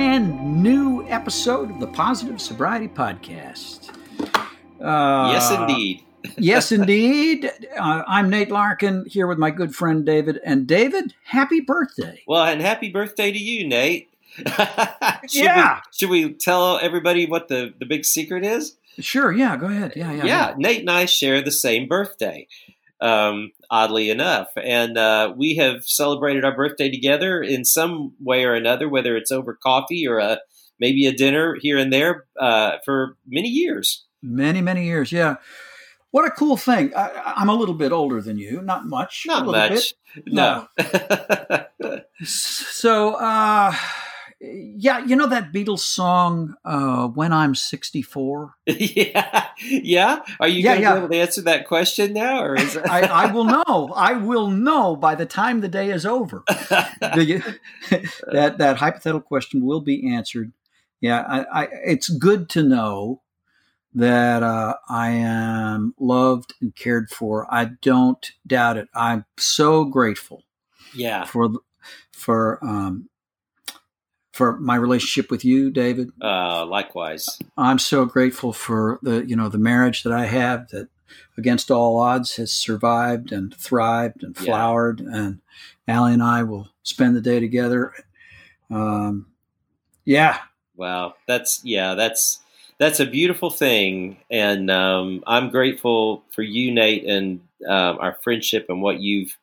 Brand new episode of the Positive Sobriety Podcast. Uh, yes, indeed. yes, indeed. Uh, I'm Nate Larkin here with my good friend David. And David, happy birthday. Well, and happy birthday to you, Nate. should yeah. We, should we tell everybody what the, the big secret is? Sure, yeah, go ahead. Yeah, yeah. Yeah, yeah. Nate and I share the same birthday um, oddly enough. And uh, we have celebrated our birthday together in some way or another, whether it's over coffee or a, maybe a dinner here and there uh, for many years. Many, many years, yeah. What a cool thing. I, am a little bit older than you, not much. Not much. Bit. No. no. so, uh, yeah, you know that Beatles song, uh, "When I'm 64." yeah, yeah. Are you yeah, going to yeah. be able to answer that question now, or is I, I, will know. I will know by the time the day is over. that that hypothetical question will be answered. Yeah, I, I, it's good to know that uh, I am loved and cared for. I don't doubt it. I'm so grateful. Yeah. For for um, for my relationship with you, David. Uh, likewise. I'm so grateful for the you know the marriage that I have that against all odds has survived and thrived and flowered yeah. and Allie and I will spend the day together. Um, yeah. Wow. That's yeah, that's that's a beautiful thing. And um, I'm grateful for you, Nate, and um, our friendship and what you've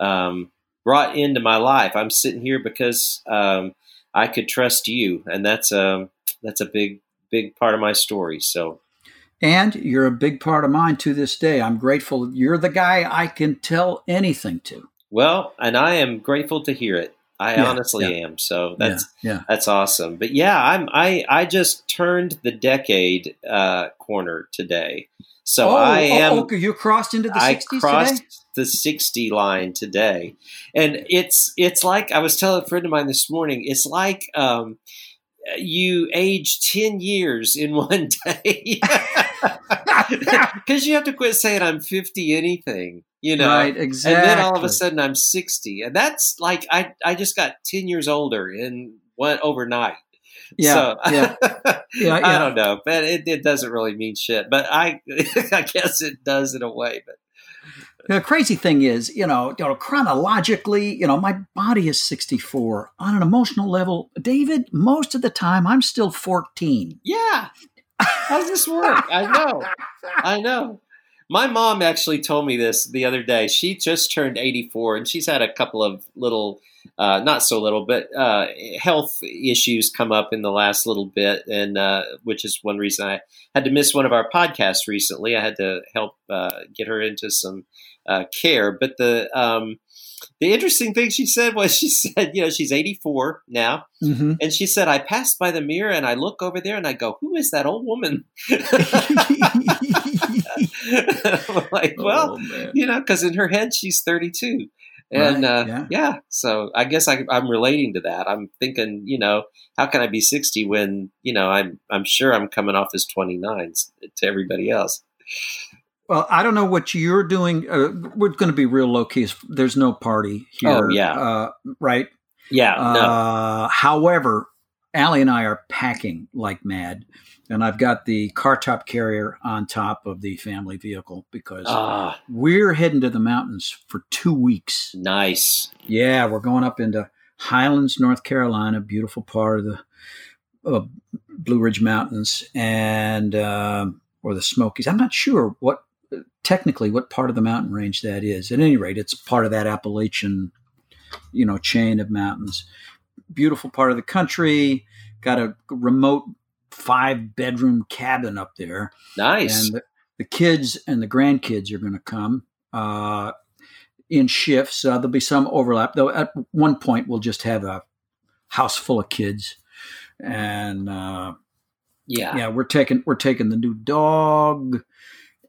um, brought into my life. I'm sitting here because um, I could trust you, and that's a um, that's a big big part of my story. So, and you're a big part of mine to this day. I'm grateful. You're the guy I can tell anything to. Well, and I am grateful to hear it. I yeah, honestly yeah. am. So that's yeah, that's awesome. But yeah, I'm I I just turned the decade uh, corner today. So oh, I am. Oh, okay. You crossed into the I 60s crossed today? the 60 line today, and it's it's like I was telling a friend of mine this morning. It's like um, you age 10 years in one day because you have to quit saying I'm 50 anything you know right exactly and then all of a sudden i'm 60 and that's like i i just got 10 years older in one overnight yeah, so, yeah. yeah, yeah. I don't know, but it, it doesn't really mean shit. But I, I guess it does in a way. But the crazy thing is, you know, you know, chronologically, you know, my body is 64. On an emotional level, David, most of the time I'm still 14. Yeah. How does this work? I know. I know. My mom actually told me this the other day. She just turned 84 and she's had a couple of little uh, not so little, but uh, health issues come up in the last little bit, and uh, which is one reason I had to miss one of our podcasts recently. I had to help uh, get her into some uh, care. But the um, the interesting thing she said was she said, you know, she's 84 now, mm-hmm. and she said, I passed by the mirror and I look over there and I go, who is that old woman? like, well, oh, you know, because in her head she's 32. And right, uh, yeah. yeah. so I guess I, am relating to that. I'm thinking, you know, how can I be 60 when you know I'm I'm sure I'm coming off as 29 to everybody else. Well, I don't know what you're doing. Uh, we're going to be real low key. There's no party here. Oh yeah, uh, right. Yeah. No. Uh, however, Allie and I are packing like mad and I've got the car top carrier on top of the family vehicle because ah. we're heading to the mountains for two weeks. Nice. Yeah, we're going up into Highlands, North Carolina, beautiful part of the uh, Blue Ridge Mountains and uh, or the Smokies. I'm not sure what technically what part of the mountain range that is. At any rate, it's part of that Appalachian, you know, chain of mountains. Beautiful part of the country. Got a remote five bedroom cabin up there. Nice. And the, the kids and the grandkids are going to come uh, in shifts. Uh, there'll be some overlap, though. At one point, we'll just have a house full of kids, and uh, yeah, yeah, we're taking we're taking the new dog,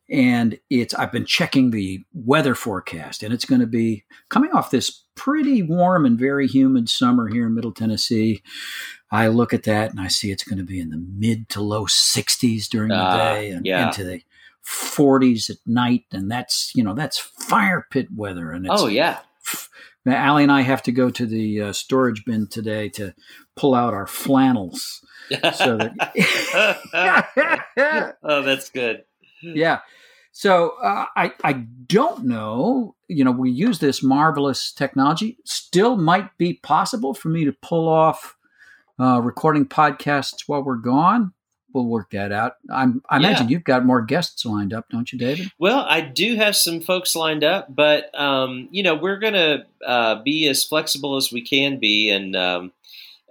and it's I've been checking the weather forecast, and it's going to be coming off this pretty warm and very humid summer here in Middle Tennessee. I look at that and I see it's going to be in the mid to low 60s during the Ah, day and yeah. into the 40s at night, and that's you know that's fire pit weather, and it's Oh yeah. Allie and I have to go to the uh, storage bin today to pull out our flannels. So that, oh, that's good. yeah. So uh, I I don't know. You know, we use this marvelous technology. Still, might be possible for me to pull off uh, recording podcasts while we're gone. We'll work that out. I'm, I imagine Yeah. you've got more guests lined up, don't you, David? Well, I do have some folks lined up, but um, you know we're going to uh, be as flexible as we can be, and um,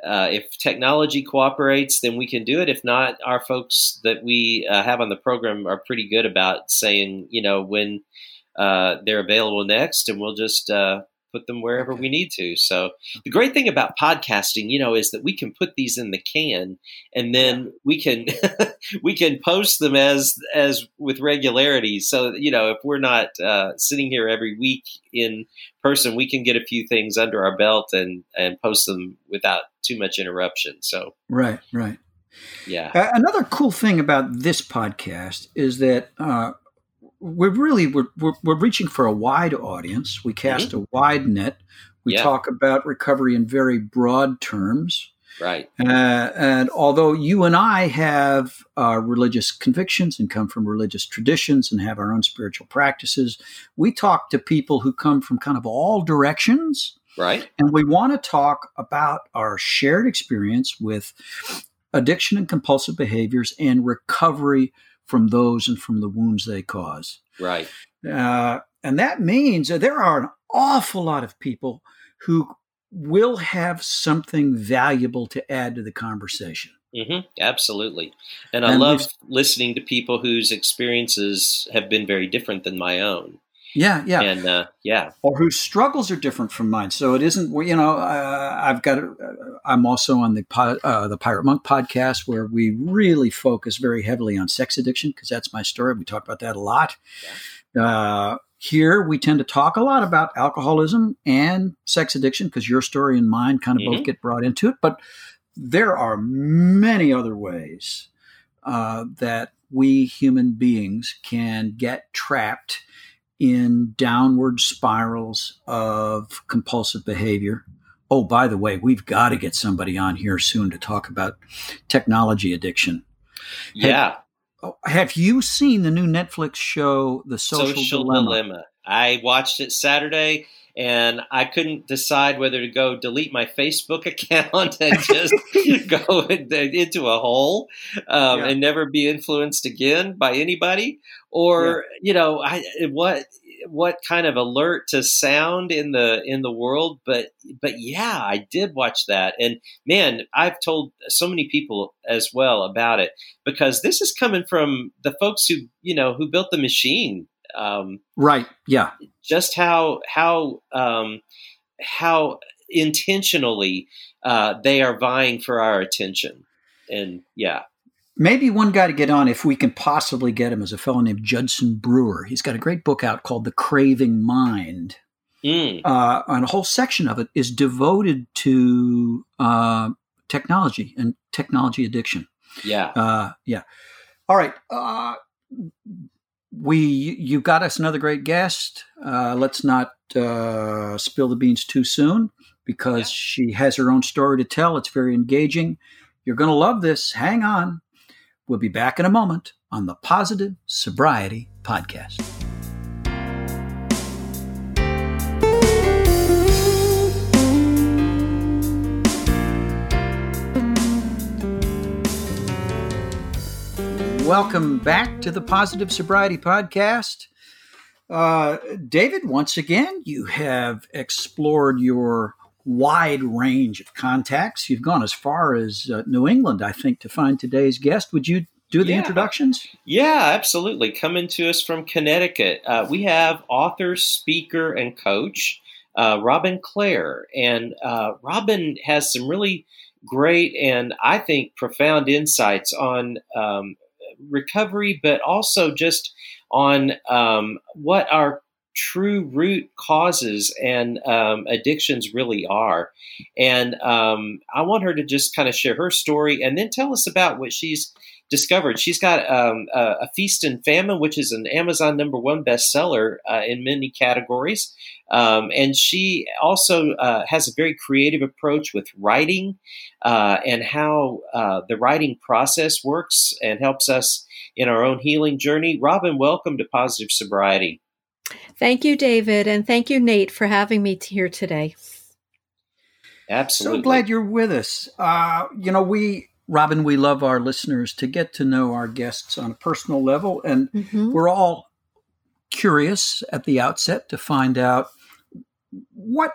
uh, if technology cooperates, then we can do it. If not, our folks that we uh, have on the program are pretty good about saying, you know, when uh, they're available next, and we'll just uh, put them wherever Okay. we need to. So the great thing about podcasting, you know, is that we can put these in the can, and then we can we can post them as as with regularity. So you know, if we're not uh, sitting here every week in person, we can get a few things under our belt and and post them without too much interruption. So Right, right. yeah, Uh, another cool thing about this podcast is that uh, we're really we're, we're, we're reaching for a wide audience. We cast a wide net. We Yeah. talk about recovery in very broad terms. right, Uh, and although you and I have uh, religious convictions and come from religious traditions and have our own spiritual practices, we talk to people who come from kind of all directions. right, And we want to talk about our shared experience with addiction and compulsive behaviors and recovery from those and from the wounds they cause. right. Uh, and that means that there are an awful lot of people who will have something valuable to add to the conversation. hmm absolutely. And I And love listening to people whose experiences have been very different than my own. Yeah, yeah. And uh, yeah, or whose struggles are different from mine. So it isn't, you know, uh, I've got, uh, I'm also on the uh, the Pirate Monk podcast where we really focus very heavily on sex addiction because that's my story. We talk about that a lot. Uh, here we tend to talk a lot about alcoholism and sex addiction because your story and mine kind of both Mhm. get brought into it. But there are many other ways uh, that we human beings can get trapped in downward spirals of compulsive behavior. Oh, by the way, we've got to get somebody on here soon to talk about technology addiction. yeah. Oh, have you seen the new Netflix show, The Social, Social, Dilemma? dilemma. I watched it Saturday and I couldn't decide whether to go delete my Facebook account and just go into a hole um, Yeah. and never be influenced again by anybody, or you know, I what what kind of alert to sound in the in the world. But but yeah, I did watch that, and man, I've told so many people as well about it because this is coming from the folks who you know who built the machine. Um, Right. Yeah. just how how um, how intentionally uh, they are vying for our attention, and yeah, Maybe one guy to get on, if we can possibly get him, is a fellow named Judson Brewer. He's got a great book out called The Craving Mind. Mm, uh, and a whole section of it is devoted to uh, technology and technology addiction. yeah, Uh, yeah. All right. We you got us another great guest. Uh, let's not uh, spill the beans too soon because Yeah. she has her own story to tell. It's very engaging. You're going to love this. Hang on. We'll be back in a moment on the Positive Sobriety Podcast. Welcome back to the Positive Sobriety Podcast. Uh, David, once again, you have explored your wide range of contacts. You've gone as far as uh, New England, I think, to find today's guest. Would you do the Yeah. introductions? Yeah, absolutely. Coming to us from Connecticut, uh, we have author, speaker, and coach uh, Robin Clare. And uh, Robin has some really great and I think profound insights on um, recovery, but also just on um, what our true root causes and um, addictions really are. And um, I want her to just kind of share her story and then tell us about what she's discovered. She's got um, a, a Feast and Famine, which is an Amazon number one bestseller uh, in many categories. Um, and she also uh, has a very creative approach with writing uh, and how uh, the writing process works and helps us in our own healing journey. Robin, welcome to Positive Sobriety. Thank you, David, and thank you, Nate, for having me t- here today. Absolutely. So glad you're with us. Uh, you know, we, Robin, we love our listeners to get to know our guests on a personal level, and Mhm. we're all curious at the outset to find out what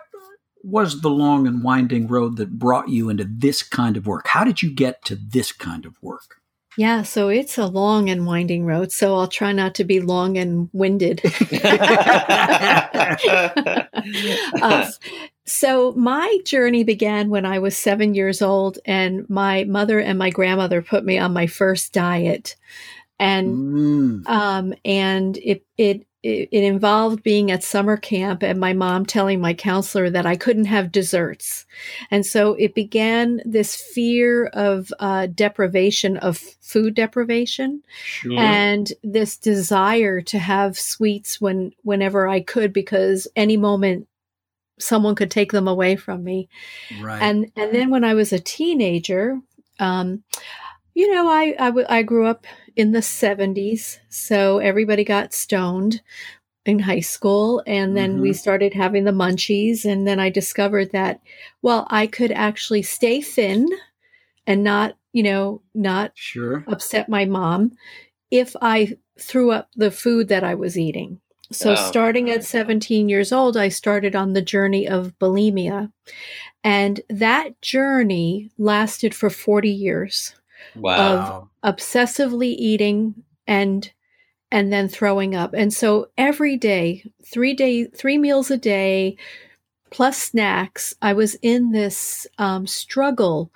was the long and winding road that brought you into this kind of work. How did you get to this kind of work? Yeah, so it's a long and winding road, so I'll try not to be long and winded. Uh, so my journey began when I was seven years old, and my mother and my grandmother put me on my first diet, and Mm. um, and it it it it involved being at summer camp and my mom telling my counselor that I couldn't have desserts, and so it began this fear of uh, deprivation of food deprivation Sure. and this desire to have sweets when whenever I could because any moment someone could take them away from me right. and and then when I was a teenager, um, you know, I, I w- I grew up in the seventies, so everybody got stoned in high school, and then we mm-hmm. started having the munchies, and then I discovered that well, I could actually stay thin and not, you know, not sure. upset my mom if I threw up the food that I was eating. So, Oh. starting at 17 years old, I started on the journey of bulimia. And that journey lasted for 40 years, wow. obsessively eating and and then throwing up. And so every day, 3 day 3 meals a day plus snacks, I was in this um, struggle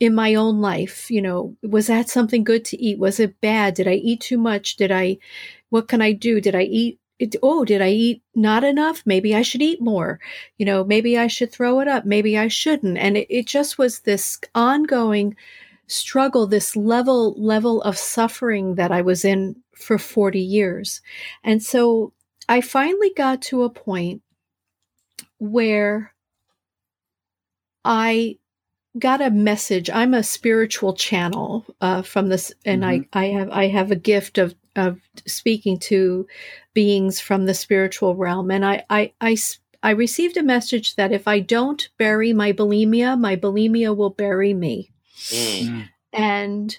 in my own life. You know, was that something good to eat? Was it bad? Did I eat too much? Did I, what can I do? Did I eat? It, oh, did I eat not enough? Maybe I should eat more. You know, maybe I should throw it up. Maybe I shouldn't. And it, it just was this ongoing struggle, this level, level of suffering that I was in for 40 years. And so I finally got to a point where I got a message. I'm a spiritual channel uh, from this, and I, I have I have a gift of of speaking to beings from the spiritual realm, and I I I. I received a message that if I don't bury my bulimia, my bulimia will bury me, Mm. Mm. and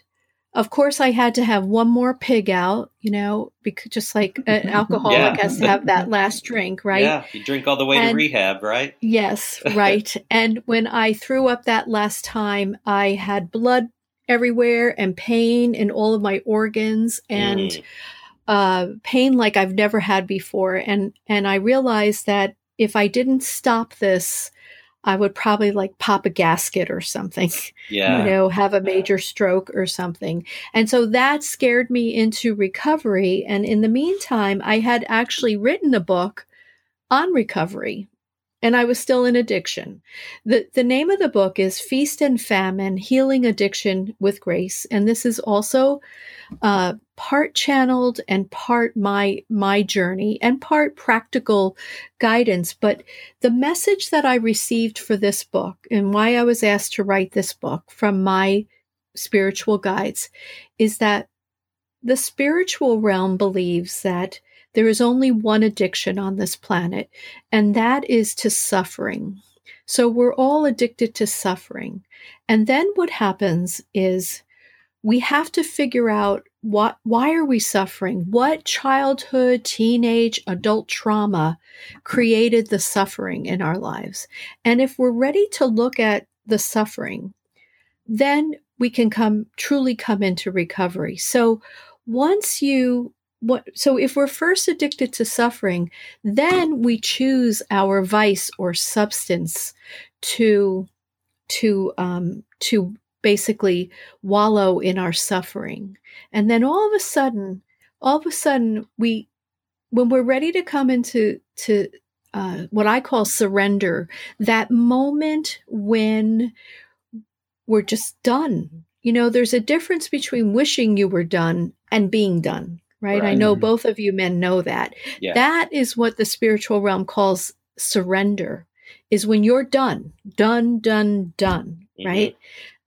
of course I had to have one more pig out, you know, because just like an alcoholic Yeah. has to have that last drink, right? Yeah, you drink all the way to rehab, right? Yes, right. and when I threw up that last time, I had blood everywhere and pain in all of my organs and Mm. uh, pain like I've never had before. And and I realized that if I didn't stop this, I would probably like pop a gasket or something, yeah. you know, have a major stroke or something. And so that scared me into recovery. And in the meantime, I had actually written a book on recovery and I was still in addiction. The the name of the book is Feast and Famine: Healing Addiction with Grace, and this is also uh, part channeled and part my my journey and part practical guidance. But the message that I received for this book and why I was asked to write this book from my spiritual guides is that the spiritual realm believes that there is only one addiction on this planet, and that is to suffering. So we're all addicted to suffering. And then what happens is we have to figure out what why are we suffering what childhood teenage adult trauma created the suffering in our lives and if we're ready to look at the suffering then we can come truly come into recovery so once you what so if we're first addicted to suffering then we choose our vice or substance to to um to basically wallow in our suffering. And then all of a sudden all of a sudden we when we're ready to come into to uh, what i call surrender that moment when we're just done. You know there's a difference between wishing you were done and being done right? right. I know both of you men know that. Yeah. That is what the spiritual realm calls surrender, is when you're done, done, done, done, mm-hmm. right?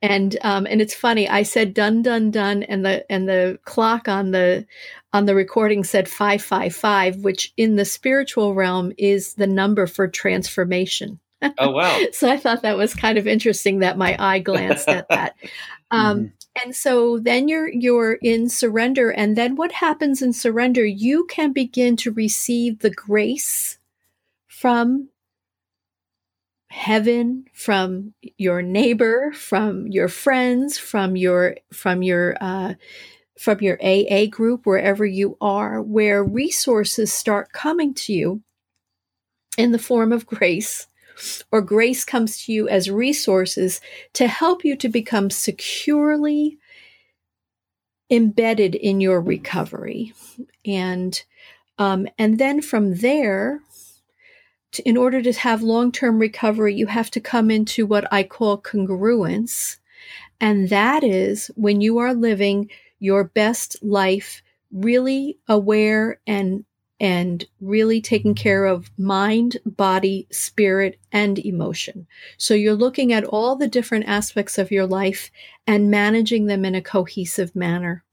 And um, and it's funny. I said done, done, done, and the and the clock on the on the recording said five, five, five, which in the spiritual realm is the number for transformation. Oh wow! so I thought that was kind of interesting that my eye glanced at that. Um, mm-hmm. And so then you're you're in surrender, and then what happens in surrender? You can begin to receive the grace from heaven from your neighbor from your friends from your from your uh, from your aa group wherever you are where resources start coming to you in the form of grace or grace comes to you as resources to help you to become securely embedded in your recovery. And um, and then from there, to, in order to have long term recovery, you have to come into what I call congruence. And that is when you are living your best life, really aware and and really taking care of mind, body, spirit, and emotion. So you're looking at all the different aspects of your life and managing them in a cohesive manner.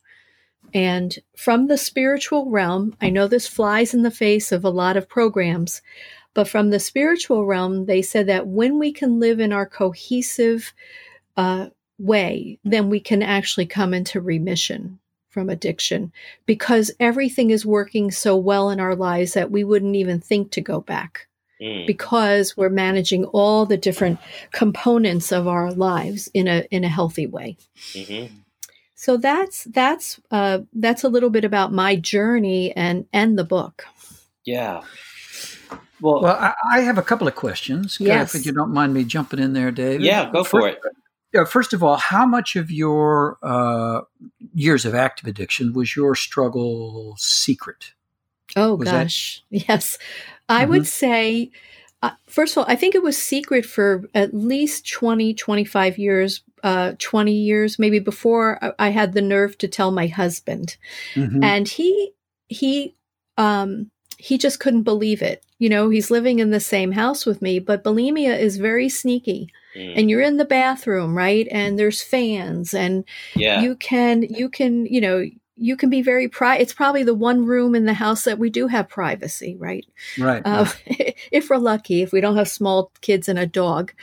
And from the spiritual realm, I know this flies in the face of a lot of programs, but from the spiritual realm, they said that when we can live in our cohesive uh, way, then we can actually come into remission from addiction because everything is working so well in our lives that we wouldn't even think to go back mm. because we're managing all the different components of our lives in a in a healthy way. Mm-hmm. So that's that's uh, that's a little bit about my journey and and the book. Yeah. Well, well, I, I have a couple of questions. Yes. If you don't mind me jumping in there, David. Yeah, go for it uh, first of all, how much of your uh, years of active addiction was your struggle secret? Oh was gosh, that- yes, I mm-hmm. would say. Uh, first of all, I think it was secret for at least 20, 25 years, uh, 20 years, maybe before I had the nerve to tell my husband. Mm-hmm. And he, he, um, he just couldn't believe it. You know, he's living in the same house with me, but bulimia is very sneaky mm. and you're in the bathroom, right? And there's fans and yeah. you can you can, you know, you can be very pri it's probably the one room in the house that we do have privacy, right? Right. Uh, if we're lucky, if we don't have small kids and a dog.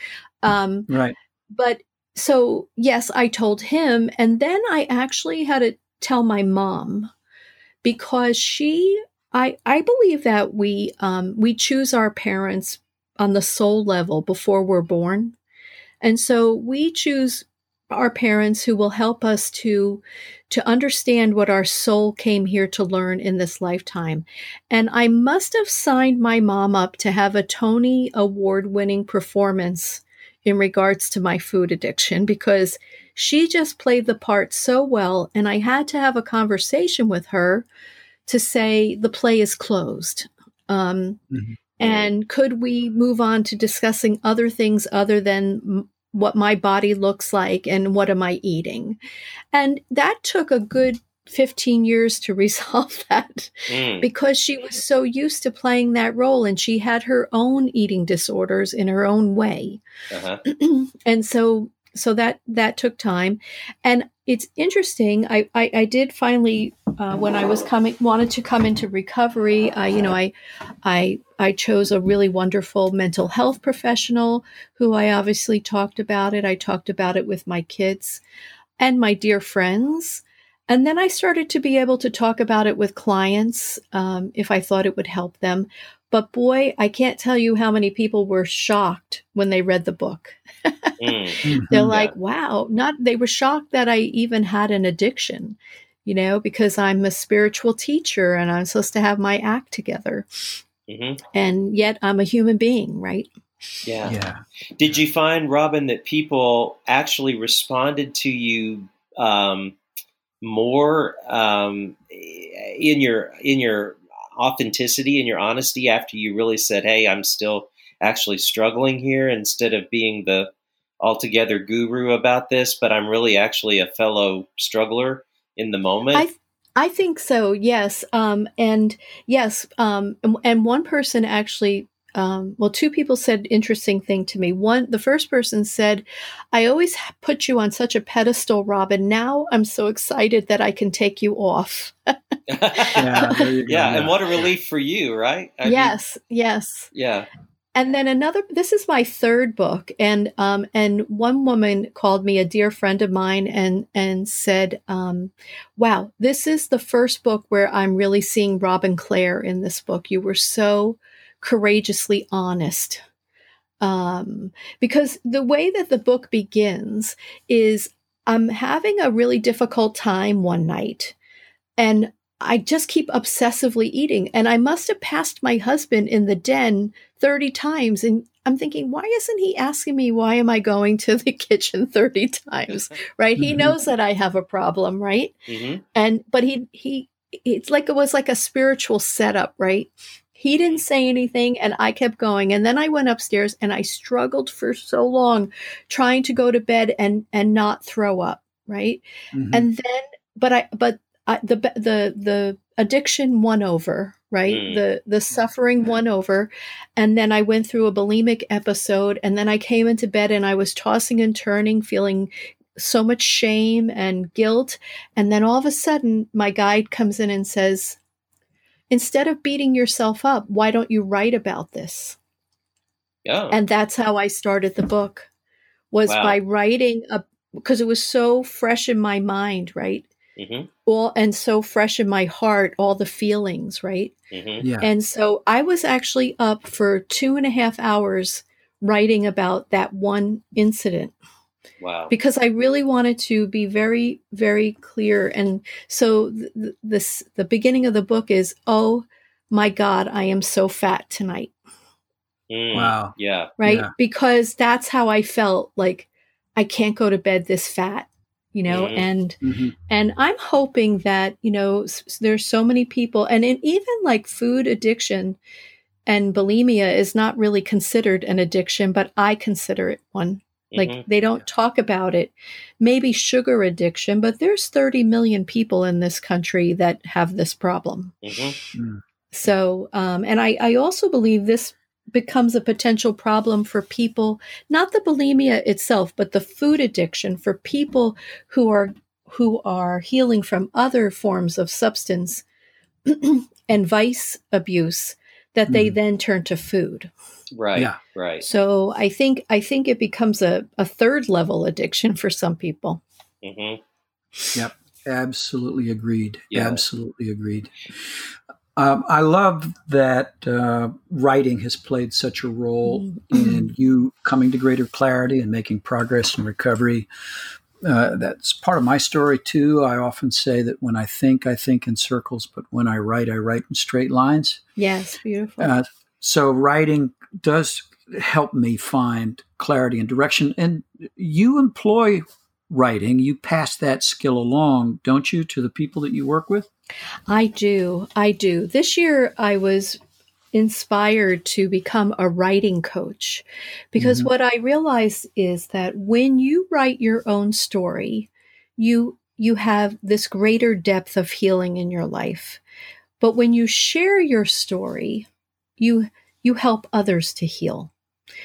Um, right. But so yes, I told him and then I actually had to tell my mom because she I, I believe that we um, we choose our parents on the soul level before we're born. And so we choose our parents who will help us to to understand what our soul came here to learn in this lifetime. And I must have signed my mom up to have a Tony award winning performance in regards to my food addiction because she just played the part so well and I had to have a conversation with her to say the play is closed. Um, mm-hmm. And could we move on to discussing other things other than what my body looks like and what am I eating? And that took a good 15 years to resolve that mm. because she was so used to playing that role and she had her own eating disorders in her own way. Uh-huh. and so so that that took time and it's interesting i i, I did finally uh, when i was coming wanted to come into recovery uh, you know i i i chose a really wonderful mental health professional who i obviously talked about it i talked about it with my kids and my dear friends And then I started to be able to talk about it with clients um, if I thought it would help them. But boy, I can't tell you how many people were shocked when they read the book. Mm. They're Mhm. like, wow, not they were shocked that I even had an addiction, you know, because I'm a spiritual teacher and I'm supposed to have my act together. hmm And yet I'm a human being, right? Yeah. Yeah. Did you find, Robin, that people actually responded to you um, more um, in your in your authenticity and your honesty after you really said, "Hey, I'm still actually struggling here," instead of being the altogether guru about this, but I'm really actually a fellow struggler in the moment. I I think so. Yes. Um, and yes. Um, and, and one person actually, um, well, two people said interesting thing to me. One, the first person said, "I always put you on such a pedestal, Robin. Now I'm so excited that I can take you off." Yeah. you go. yeah, and what a relief for you, right? I mean, yes. Yes. yeah. And then another. This is my third book, and um, and one woman called me a dear friend of mine, and and said, um, "Wow, this is the first book where I'm really seeing Robin Clare in this book. You were so courageously honest." Um, because the way that the book begins is I'm having a really difficult time one night, and I just keep obsessively eating. And I must have passed my husband in the den 30 times. And I'm thinking, why isn't he asking me, why am I going to the kitchen 30 times? Right. He Mhm. knows that I have a problem. Right. hmm And, but he, he, it's like it was like a spiritual setup. Right. He didn't say anything and I kept going. And then I went upstairs and I struggled for so long trying to go to bed and, and not throw up. Right Mhm. and then but i but I, the the the addiction won over right? Mm. the the suffering won over. And then i went through a bulimic episode and then i came into bed and i was tossing and turning feeling so much shame and guilt. And then all of a sudden my guide comes in and says instead of beating yourself up why don't you write about this? Yeah. and that's how i started the book was Wow. by writing a because it was so fresh in my mind right hmm all and so fresh in my heart all the feelings right hmm yeah. and so i was actually up for two and a half hours writing about that one incident Wow. because i really wanted to be very very clear and so th- th- this the beginning of the book is oh my god i am so fat tonight Mm. Wow. Yeah. right Yeah. because that's how i felt like i can't go to bed this fat you know Mhm. and Mhm. and i'm hoping that you know s- s- there's so many people and in, even like food addiction and bulimia is not really considered an addiction but i consider it one like Mhm. they don't talk about it maybe sugar addiction but there's 30 million people in this country that have this problem Mhm. so, um, and I, I also believe this becomes a potential problem for people, not the bulimia itself, but the food addiction for people who are who are healing from other forms of substance and vice abuse that they Mhm. then turn to food. Right. Yeah. Right. So I think I think it becomes a, a third level addiction for some people. hmm Yep. Absolutely agreed. Yeah. Absolutely agreed. Um, I love that uh, writing has played such a role Mm-hmm. in you coming to greater clarity and making progress in recovery. Uh, that's part of my story too. I often say that when I think, I think in circles, but when I write, I write in straight lines. Yes, beautiful. Uh, so writing does help me find clarity and direction. And you employ writing, you pass that skill along, don't you, to the people that you work with? I do. I do. This year I was inspired to become a writing coach because Mhm. what I realized is that when you write your own story, you you have this greater depth of healing in your life. But when you share your story, you you help others to heal.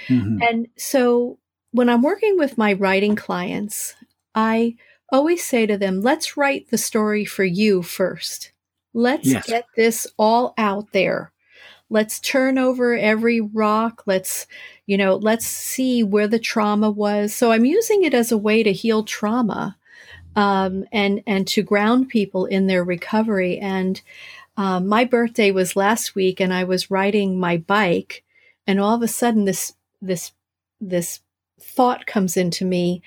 Mhm. And so when I'm working with my writing clients, I always say to them, let's write the story for you first. Let's Yes. get this all out there. Let's turn over every rock. Let's, you know, let's see where the trauma was. So I'm using it as a way to heal trauma. um, and and to ground people in their recovery. And um, my birthday was last week, and I was riding my bike, and all of a sudden this this this thought comes into me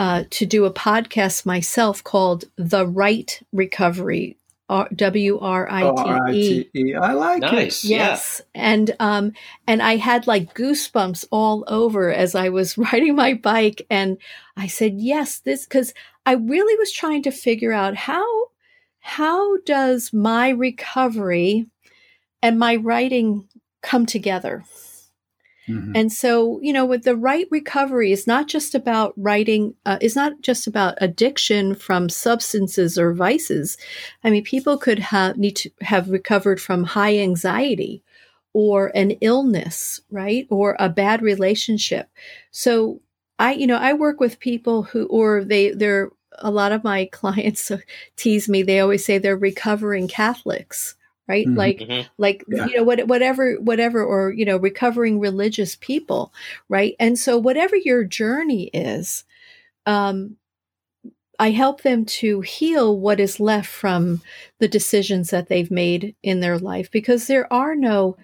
uh, to do a podcast myself called The Write Recovery. W R I T E. I like nice. it. Yes, yeah. and um, and I had like goosebumps all over as I was riding my bike, and I said yes, this because I really was trying to figure out how how does my recovery and my writing come together Mm-hmm. And so, you know, with the write recovery is not just about writing, uh, is not just about addiction from substances or vices. I mean, people could have need to have recovered from high anxiety or an illness, right? Or a bad relationship. So I, you know, I work with people who, or they, they're, a lot of my clients tease me. They always say they're recovering Catholics right mm-hmm. like mm-hmm. like yeah. you know what, whatever whatever or you know recovering religious people right and so whatever your journey is um I help them to heal what is left from the decisions that they've made in their life because there are no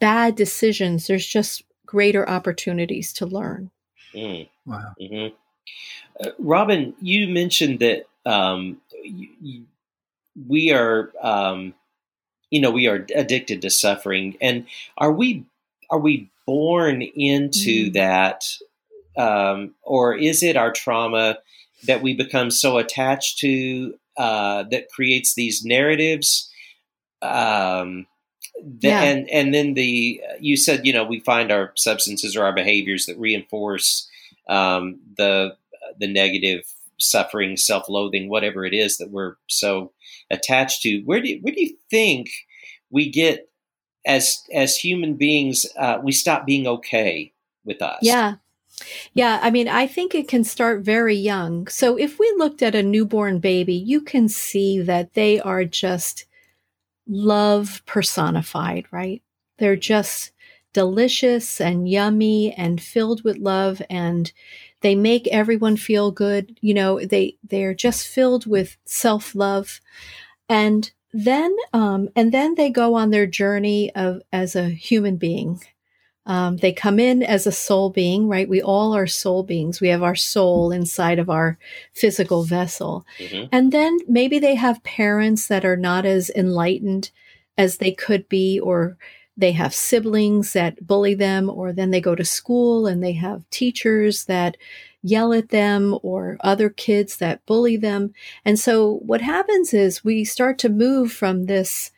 bad decisions. There's just greater opportunities to learn. Mm. Wow. Mm-hmm. Uh, Robin, you mentioned that um, you, you, we are um, you know we are addicted to suffering and are we are we born into mm. that um, or is it our trauma that we become so attached to uh, that creates these narratives um, the, yeah. and and then the you said you know we find our substances or our behaviors that reinforce um, the the negative suffering, self-loathing, whatever it is that we're so attached to. Where do you, where do you think we get as as human beings uh, we stop being okay with us? Yeah. Yeah, I mean, I think it can start very young. So if we looked at a newborn baby, you can see that they are just love personified, right? They're just delicious and yummy and filled with love and they make everyone feel good you know they they're just filled with self-love. And then um, and then they go on their journey of as a human being. Um, they come in as a soul being right? We all are soul beings. We have our soul inside of our physical vessel. Mm-hmm. and then maybe they have parents that are not as enlightened as they could be or they have siblings that bully them, or then they go to school and they have teachers that yell at them or other kids that bully them. And so what happens is we start to move from this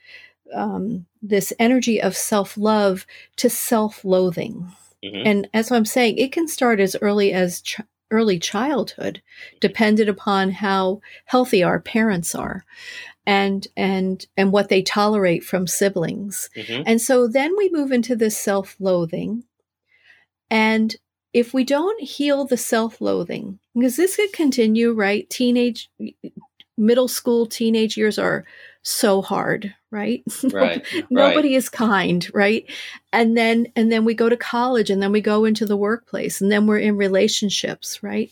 um, this energy of self love to self loathing. Mm-hmm. And as I'm saying, it can start as early as ch- early childhood, dependent upon how healthy our parents are and and and what they tolerate from siblings. Mm-hmm. And so then we move into this self-loathing. And if we don't heal the self-loathing, because this could continue, right? Teenage middle school teenage years are so hard right right nobody right. is kind right and then and then we go to college and then we go into the workplace and then we're in relationships right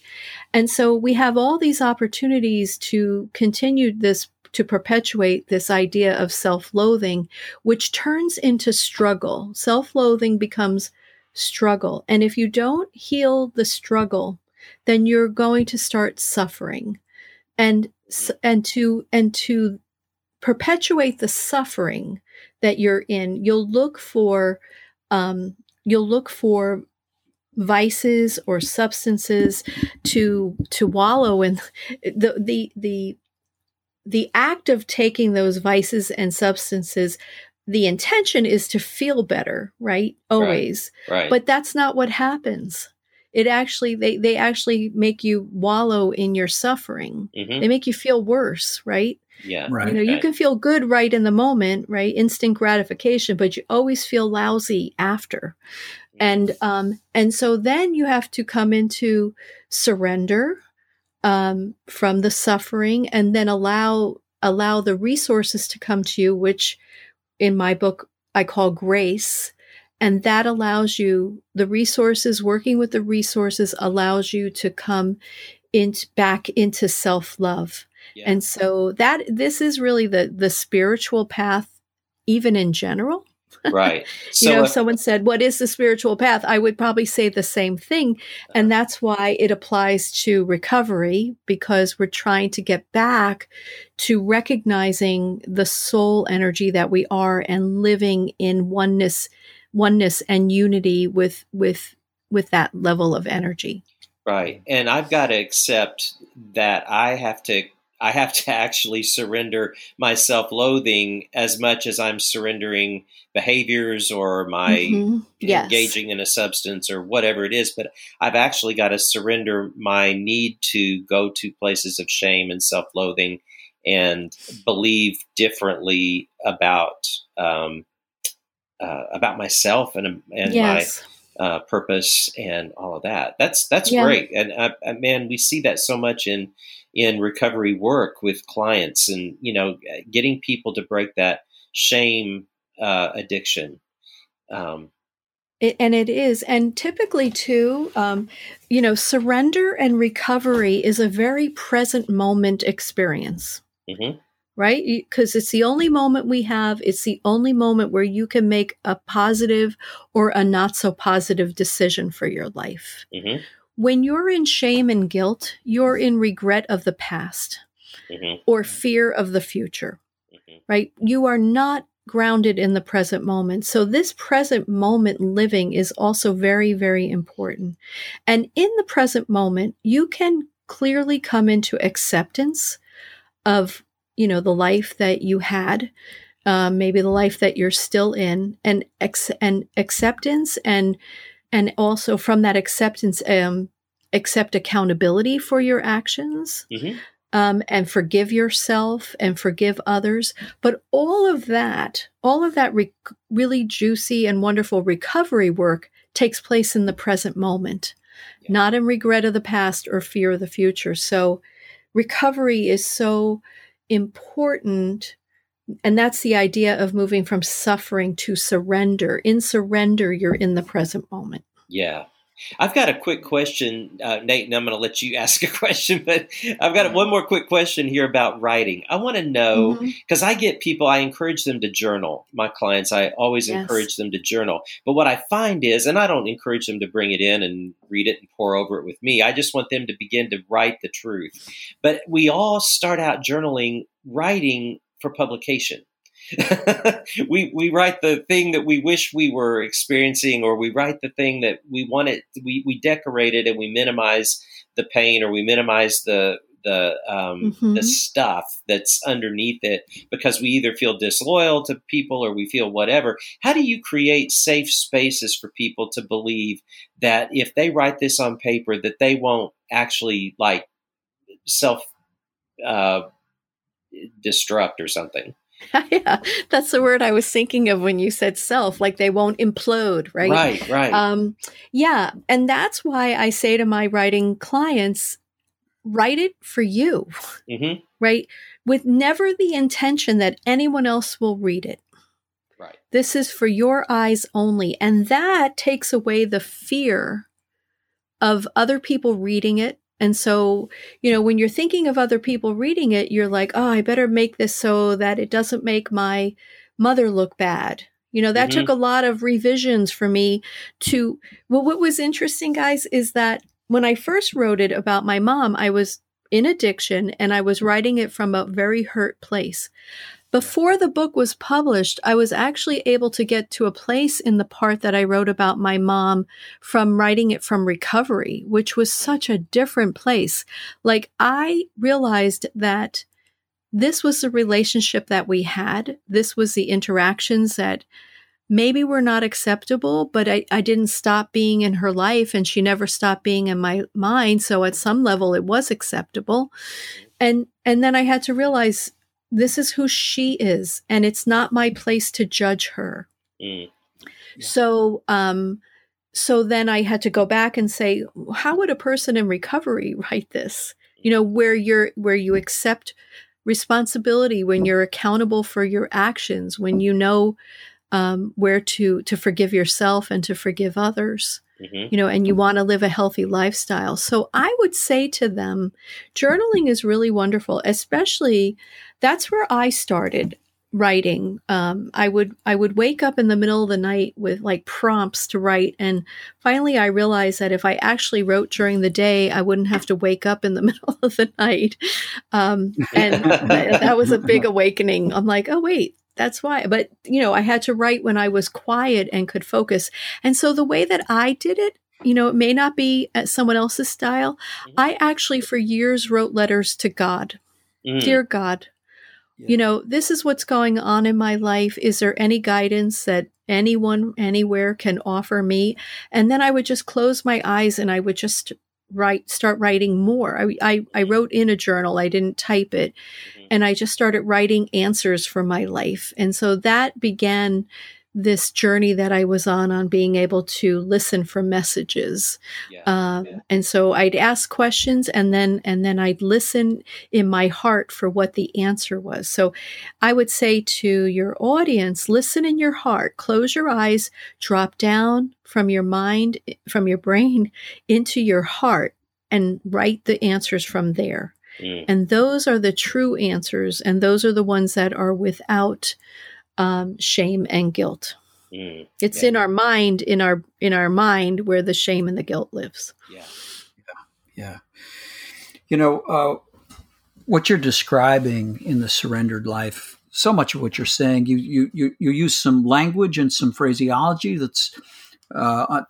and so we have all these opportunities to continue this to perpetuate this idea of self loathing, which turns into struggle. Self loathing becomes struggle. And if you don't heal the struggle, then you're going to start suffering. And, and to, and to perpetuate the suffering that you're in, you'll look for, um, you'll look for vices or substances to to wallow in the the the the act of taking those vices and substances the intention is to feel better right? Always. right, right. but that's not what happens. It actually they they actually make you wallow in your suffering. Mm-hmm. they make you feel worse right? Yeah. Right. You know okay. you can feel good right in the moment right? Instant gratification but you always feel lousy after. And um and so then you have to come into surrender um, from the suffering and then allow allow the resources to come to you which in my book i call grace and that allows you the resources working with the resources allows you to come into back into self-love. Yeah. And so that this is really the the spiritual path even in general. Right. So you know, if someone said, What is the spiritual path? I would probably say the same thing. And that's why it applies to recovery because we're trying to get back to recognizing the soul energy that we are and living in oneness, oneness and unity with with with that level of energy. Right. And I've got to accept that I have to I have to actually surrender my self loathing as much as I'm surrendering behaviors or my mm-hmm. yes. engaging in a substance or whatever it is. But I've actually got to surrender my need to go to places of shame and self loathing and believe differently about um, uh, about myself and and yes. my uh, purpose and all of that. That's that's yeah. great. And uh, uh man, we see that so much in in recovery work with clients and you know getting people to break that shame uh, addiction. Um, it, and it is. And typically too um, you know surrender and recovery is a very present moment experience. Mm-hmm. right? Because it's the only moment we have. It's the only moment where you can make a positive or a not so positive decision for your life. Mm-hmm when you're in shame and guilt, you're in regret of the past mm-hmm. or fear of the future, mm-hmm. right? You are not grounded in the present moment. So, this present moment living is also very, very important. And in the present moment, you can clearly come into acceptance of, you know, the life that you had. Um, maybe the life that you're still in, and ex- and acceptance and and also from that acceptance um, accept accountability for your actions mm-hmm. um, and forgive yourself and forgive others but all of that all of that re- really juicy and wonderful recovery work takes place in the present moment yeah. not in regret of the past or fear of the future so recovery is so important and that's the idea of moving from suffering to surrender. In surrender, you're in the present moment. Yeah. I've got a quick question, uh, Nate, and I'm going to let you ask a question, but I've got one more quick question here about writing. I want to know because mm-hmm. I get people, I encourage them to journal. My clients, I always yes. encourage them to journal. But what I find is, and I don't encourage them to bring it in and read it and pour over it with me, I just want them to begin to write the truth. But we all start out journaling, writing for publication. we we write the thing that we wish we were experiencing, or we write the thing that we want it. We we decorate it and we minimize the pain, or we minimize the the um, mm-hmm. the stuff that's underneath it because we either feel disloyal to people or we feel whatever. How do you create safe spaces for people to believe that if they write this on paper, that they won't actually like self uh, destruct or something? yeah, that's the word I was thinking of when you said self, like they won't implode, right? Right, right. Um, yeah. And that's why I say to my writing clients, write it for you, mm-hmm. right? With never the intention that anyone else will read it. Right. This is for your eyes only. And that takes away the fear of other people reading it and so, you know, when you're thinking of other people reading it, you're like, oh, I better make this so that it doesn't make my mother look bad. You know, that mm-hmm. took a lot of revisions for me to. Well, what was interesting, guys, is that when I first wrote it about my mom, I was in addiction and I was writing it from a very hurt place. Before the book was published, I was actually able to get to a place in the part that I wrote about my mom from writing it from recovery, which was such a different place. Like I realized that this was the relationship that we had. This was the interactions that maybe were not acceptable, but I, I didn't stop being in her life and she never stopped being in my mind. So at some level it was acceptable. And and then I had to realize this is who she is and it's not my place to judge her mm. yeah. so um so then i had to go back and say how would a person in recovery write this you know where you're where you accept responsibility when you're accountable for your actions when you know um, where to to forgive yourself and to forgive others mm-hmm. you know, and you want to live a healthy lifestyle. So I would say to them, journaling is really wonderful, especially that's where I started writing. Um, I would I would wake up in the middle of the night with like prompts to write, and finally I realized that if I actually wrote during the day, I wouldn't have to wake up in the middle of the night. Um, and that, that was a big awakening. I'm like, oh wait, that's why. But, you know, I had to write when I was quiet and could focus. And so the way that I did it, you know, it may not be at someone else's style. Mm-hmm. I actually, for years, wrote letters to God. Mm. Dear God, yeah. you know, this is what's going on in my life. Is there any guidance that anyone anywhere can offer me? And then I would just close my eyes and I would just write start writing more I, I, I wrote in a journal i didn't type it mm-hmm. and i just started writing answers for my life and so that began this journey that I was on on being able to listen for messages. Yeah, uh, yeah. And so I'd ask questions and then and then I'd listen in my heart for what the answer was. So I would say to your audience, listen in your heart, close your eyes, drop down from your mind, from your brain into your heart and write the answers from there. Mm. And those are the true answers and those are the ones that are without um, shame and guilt. Mm, it's yeah. in our mind, in our in our mind, where the shame and the guilt lives. Yeah, yeah, yeah. You know uh, what you're describing in the surrendered life. So much of what you're saying, you you you, you use some language and some phraseology that's uh,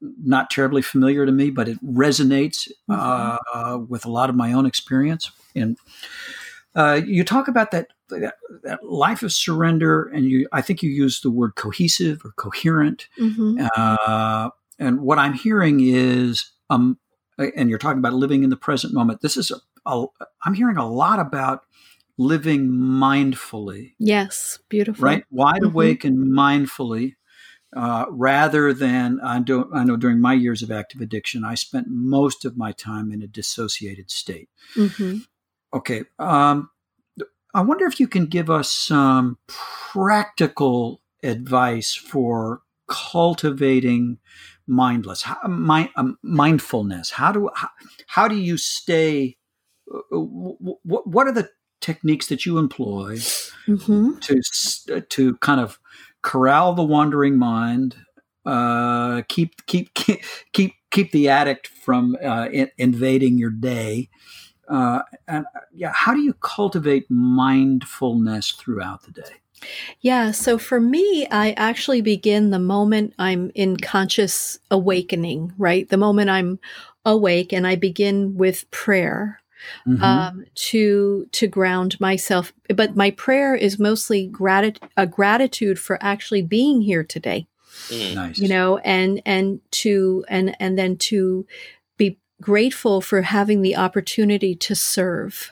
not terribly familiar to me, but it resonates mm-hmm. uh, with a lot of my own experience. And uh, you talk about that that, that life of surrender, and you, I think you use the word cohesive or coherent. Mm-hmm. Uh, and what I'm hearing is, um, and you're talking about living in the present moment. This is, a, a, I'm hearing a lot about living mindfully. Yes, beautiful. Right, wide mm-hmm. awake and mindfully. Uh, rather than I, do, I know during my years of active addiction, I spent most of my time in a dissociated state. Mm-hmm. Okay, um, I wonder if you can give us some practical advice for cultivating mindless how, my, um, mindfulness. How do how, how do you stay? Uh, what what are the techniques that you employ mm-hmm. to to kind of corral the wandering mind, uh, keep keep keep keep keep the addict from uh, in, invading your day, uh, and yeah, how do you cultivate mindfulness throughout the day? Yeah, so for me, I actually begin the moment I'm in conscious awakening, right? The moment I'm awake, and I begin with prayer. Mm-hmm. Um, to to ground myself, but my prayer is mostly gratitude, a gratitude for actually being here today. Mm. Nice. You know, and and to and and then to grateful for having the opportunity to serve.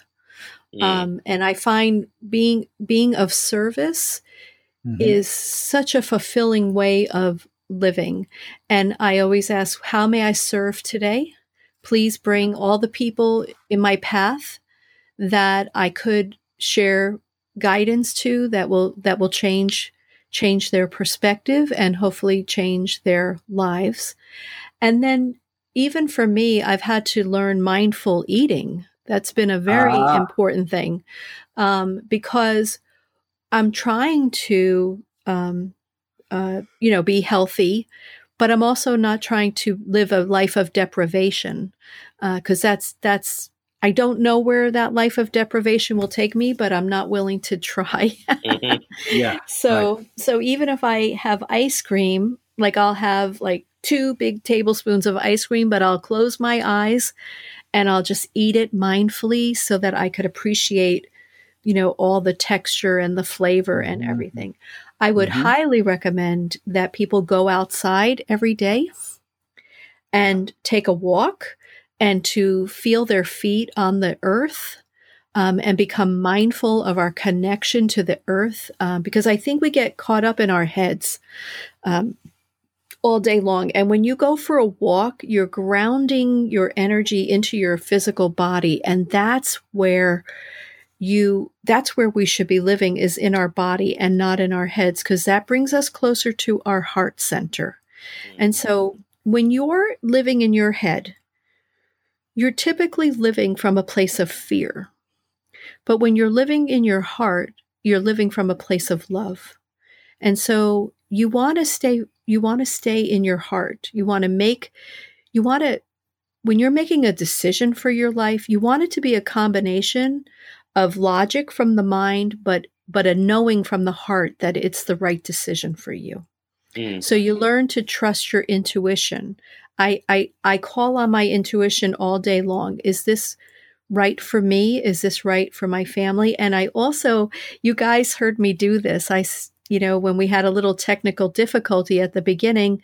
Mm. Um, and I find being being of service mm-hmm. is such a fulfilling way of living. And I always ask, how may I serve today? Please bring all the people in my path that I could share guidance to that will that will change change their perspective and hopefully change their lives. And then even for me, I've had to learn mindful eating. That's been a very ah. important thing um, because I'm trying to, um, uh, you know, be healthy, but I'm also not trying to live a life of deprivation because uh, that's that's I don't know where that life of deprivation will take me, but I'm not willing to try. mm-hmm. Yeah. So right. so even if I have ice cream, like I'll have like two big tablespoons of ice cream, but I'll close my eyes and I'll just eat it mindfully so that I could appreciate, you know, all the texture and the flavor and mm-hmm. everything. I would mm-hmm. highly recommend that people go outside every day and take a walk and to feel their feet on the earth um, and become mindful of our connection to the earth um, because I think we get caught up in our heads. Um, all day long. And when you go for a walk, you're grounding your energy into your physical body. And that's where you that's where we should be living is in our body and not in our heads because that brings us closer to our heart center. Mm. And so when you're living in your head, you're typically living from a place of fear. But when you're living in your heart, you're living from a place of love. And so you want to stay you want to stay in your heart. You want to make you want to when you're making a decision for your life, you want it to be a combination of logic from the mind but but a knowing from the heart that it's the right decision for you. Mm. So you learn to trust your intuition. I, I I call on my intuition all day long. Is this right for me? Is this right for my family? And I also, you guys heard me do this. I you know, when we had a little technical difficulty at the beginning,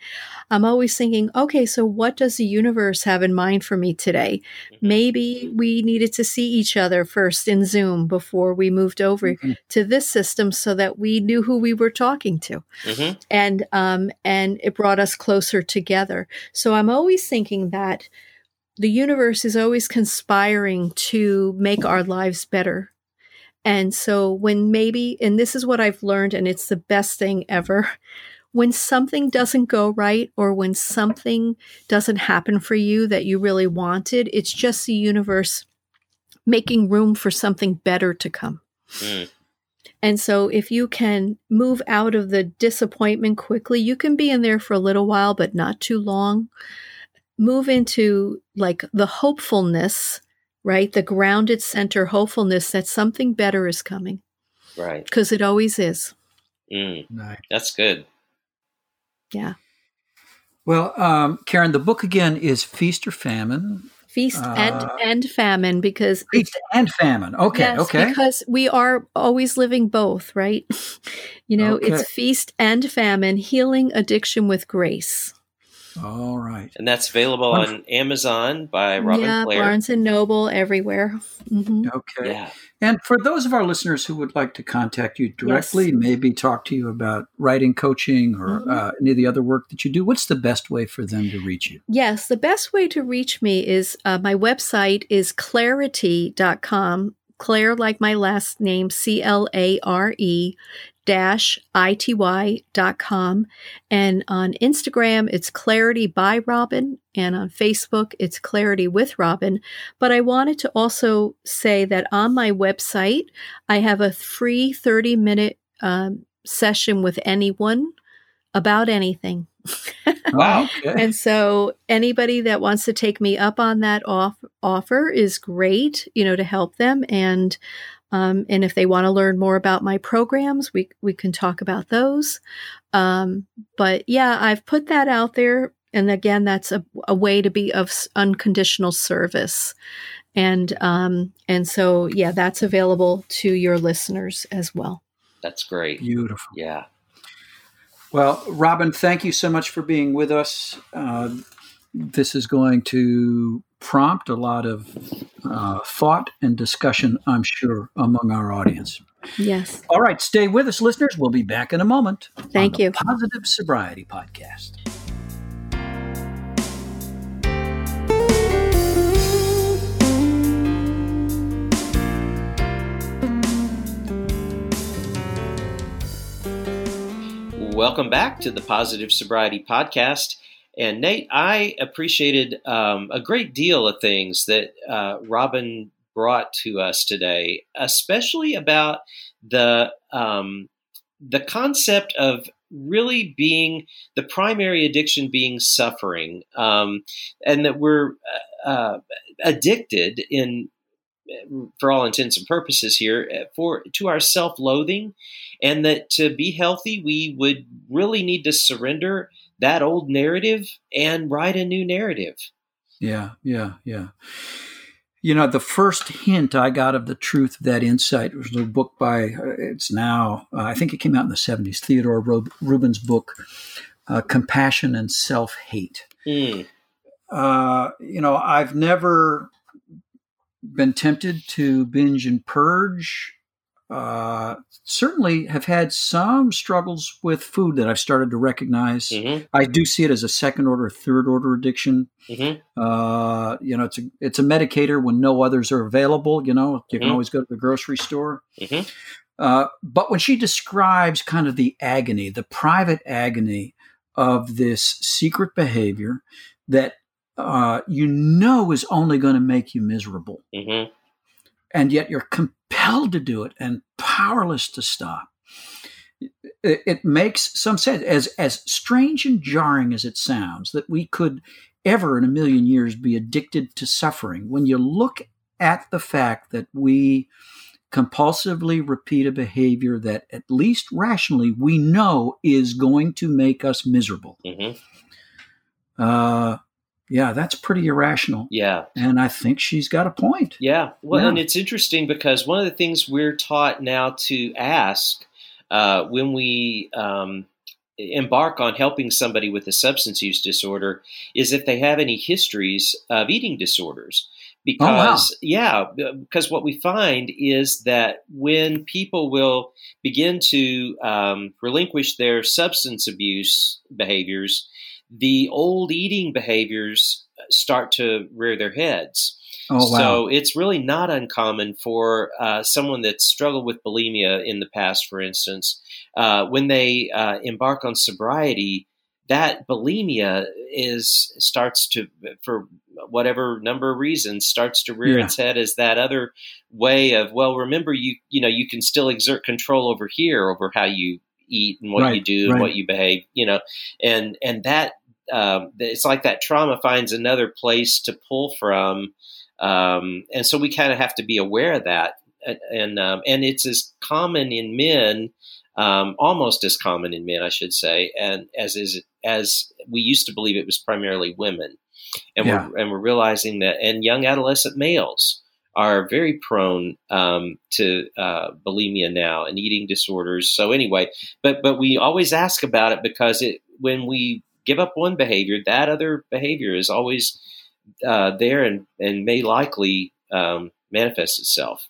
I'm always thinking, okay, so what does the universe have in mind for me today? Mm-hmm. Maybe we needed to see each other first in Zoom before we moved over mm-hmm. to this system so that we knew who we were talking to. Mm-hmm. And um, and it brought us closer together. So I'm always thinking that the universe is always conspiring to make our lives better and so when maybe, and this is what I've learned, and it's the best thing ever, when something doesn't go right or when something doesn't happen for you that you really wanted, it's just the universe making room for something better to come. Mm. And so if you can move out of the disappointment quickly, you can be in there for a little while, but not too long. Move into like the hopefulness right? The grounded center hopefulness that something better is coming. Right. Because it always is. Mm, nice. That's good. Yeah. Well, um, Karen, the book again is Feast or Famine. Feast uh, and and famine because feast and famine. Okay, yes, okay. Because we are always living both, right? you know, okay. it's feast and famine, healing addiction with grace. All right. And that's available on Amazon by Robin yeah, Clare. Barnes and Noble, everywhere. Mm-hmm. Okay. Yeah. And for those of our listeners who would like to contact you directly, yes. maybe talk to you about writing coaching or mm-hmm. uh, any of the other work that you do, what's the best way for them to reach you? Yes, the best way to reach me is uh, my website is clareity.com. Clare, like my last name, C L A R E ity.com. And on Instagram, it's Clarity by Robin. And on Facebook, it's Clarity with Robin. But I wanted to also say that on my website, I have a free 30 minute um, session with anyone about anything. wow. And so anybody that wants to take me up on that off- offer is great, you know, to help them. And um, and if they want to learn more about my programs, we, we can talk about those. Um, but yeah, I've put that out there. And again, that's a, a way to be of unconditional service. And, um, and so, yeah, that's available to your listeners as well. That's great. Beautiful. Yeah. Well, Robin, thank you so much for being with us. Uh, this is going to prompt a lot of uh, thought and discussion, I'm sure, among our audience. Yes. All right, stay with us, listeners. We'll be back in a moment. Thank you. Positive Sobriety Podcast. Welcome back to the Positive Sobriety Podcast. And Nate, I appreciated um, a great deal of things that uh, Robin brought to us today, especially about the um, the concept of really being the primary addiction being suffering, um, and that we're uh, uh addicted in for all intents and purposes here uh, for to our self-loathing and that to be healthy we would really need to surrender that old narrative and write a new narrative. Yeah, yeah, yeah. You know, the first hint I got of the truth of that insight was a book by, uh, it's now, uh, I think it came out in the 70s, Theodore Rubin's book, uh, Compassion and Self Hate. Mm. Uh, you know, I've never been tempted to binge and purge uh, certainly have had some struggles with food that I've started to recognize. Mm-hmm. I do see it as a second order, third order addiction. Mm-hmm. Uh, you know, it's a it's a medicator when no others are available. You know, you mm-hmm. can always go to the grocery store. Mm-hmm. Uh, but when she describes kind of the agony, the private agony of this secret behavior that uh, you know is only going to make you miserable. And yet you're compelled to do it and powerless to stop. It, it makes some sense, as, as strange and jarring as it sounds, that we could ever in a million years be addicted to suffering. When you look at the fact that we compulsively repeat a behavior that, at least rationally, we know is going to make us miserable. Mm-hmm. Uh, yeah, that's pretty irrational. Yeah. And I think she's got a point. Yeah. Well, yeah. and it's interesting because one of the things we're taught now to ask uh, when we um, embark on helping somebody with a substance use disorder is if they have any histories of eating disorders. Because, oh, wow. yeah, because what we find is that when people will begin to um, relinquish their substance abuse behaviors, the old eating behaviors start to rear their heads. Oh, wow. So it's really not uncommon for uh, someone that's struggled with bulimia in the past, for instance, uh, when they uh, embark on sobriety, that bulimia is starts to, for whatever number of reasons, starts to rear yeah. its head as that other way of, well, remember you, you know, you can still exert control over here over how you eat and what right, you do right. and what you behave, you know, and and that um, it's like that trauma finds another place to pull from, um, and so we kind of have to be aware of that, and and, um, and it's as common in men, um, almost as common in men, I should say, and as is as we used to believe it was primarily women, and yeah. we're and we're realizing that, and young adolescent males are very prone um, to uh, bulimia now and eating disorders. So anyway, but but we always ask about it because it when we give up one behavior, that other behavior is always uh, there and and may likely um, manifest itself.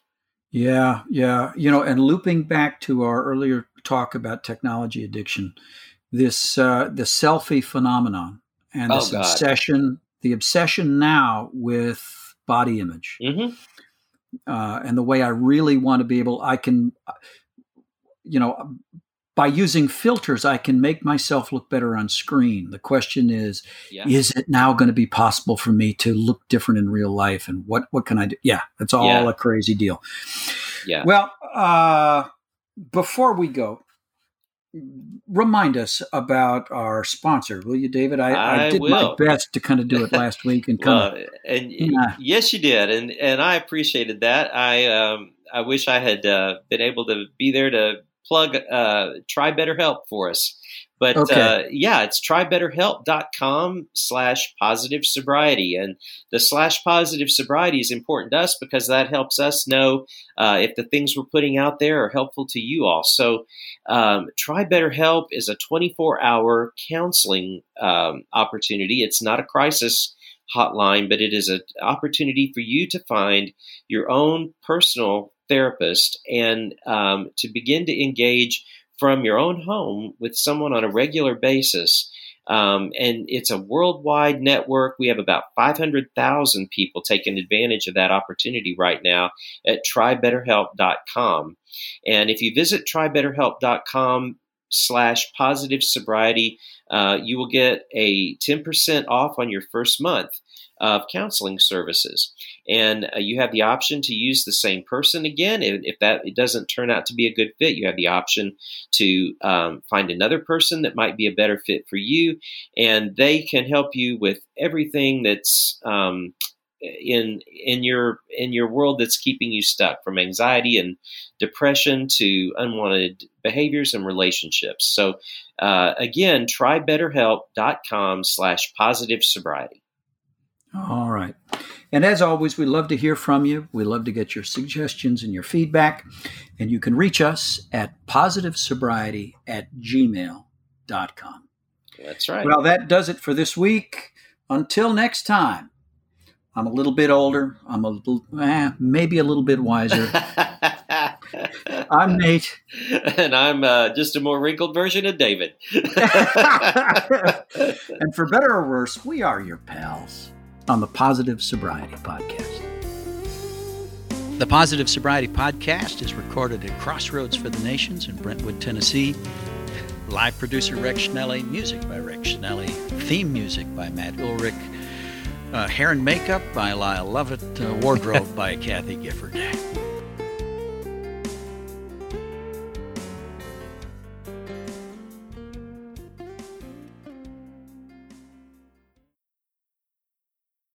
Yeah, yeah, you know, and looping back to our earlier talk about technology addiction, this uh, the selfie phenomenon and this oh, obsession, the obsession now with body image. Mm-hmm uh, and the way I really want to be able, I can, you know, by using filters, I can make myself look better on screen. The question is, yeah. is it now going to be possible for me to look different in real life? And what what can I do? Yeah, it's all yeah. a crazy deal. Yeah. Well, uh, before we go, remind us about our sponsor, will you, David? I, I, I did will. my best to kind of do it last week, and kind well, of, and yeah. yes, you did, and and I appreciated that. I um, I wish I had uh, been able to be there to plug uh, Try Better Help for us. But okay. uh, yeah, it's trybetterhelp.com slash positive sobriety. And the slash positive sobriety is important to us because that helps us know uh, if the things we're putting out there are helpful to you all. So um, Try Better Help is a 24 hour counseling um, opportunity. It's not a crisis hotline, but it is an opportunity for you to find your own personal therapist and um, to begin to engage from your own home with someone on a regular basis. Um, and it's a worldwide network. We have about 500,000 people taking advantage of that opportunity right now at trybetterhelp.com. And if you visit trybetterhelp.com slash positive sobriety, uh, you will get a 10% off on your first month of counseling services. And uh, you have the option to use the same person again. If, if, that it doesn't turn out to be a good fit, you have the option to um, find another person that might be a better fit for you. And they can help you with everything that's um, in in your in your world that's keeping you stuck from anxiety and depression to unwanted behaviors and relationships so uh, again try betterhelp.com slash positive sobriety all right. And as always, we love to hear from you. We love to get your suggestions and your feedback. And you can reach us at positivesobriety at gmail.com. That's right. Well, that does it for this week. Until next time, I'm a little bit older. I'm a little, eh, maybe a little bit wiser. I'm Nate. And I'm uh, just a more wrinkled version of David. and for better or worse, we are your pals on the Positive Sobriety Podcast. The Positive Sobriety Podcast is recorded at Crossroads for the Nations in Brentwood, Tennessee. Live producer Rex Schnelly, music by Rex Schnelly, theme music by Matt Ulrich, uh, hair and makeup by Lyle Lovett, uh, wardrobe by Kathy Gifford.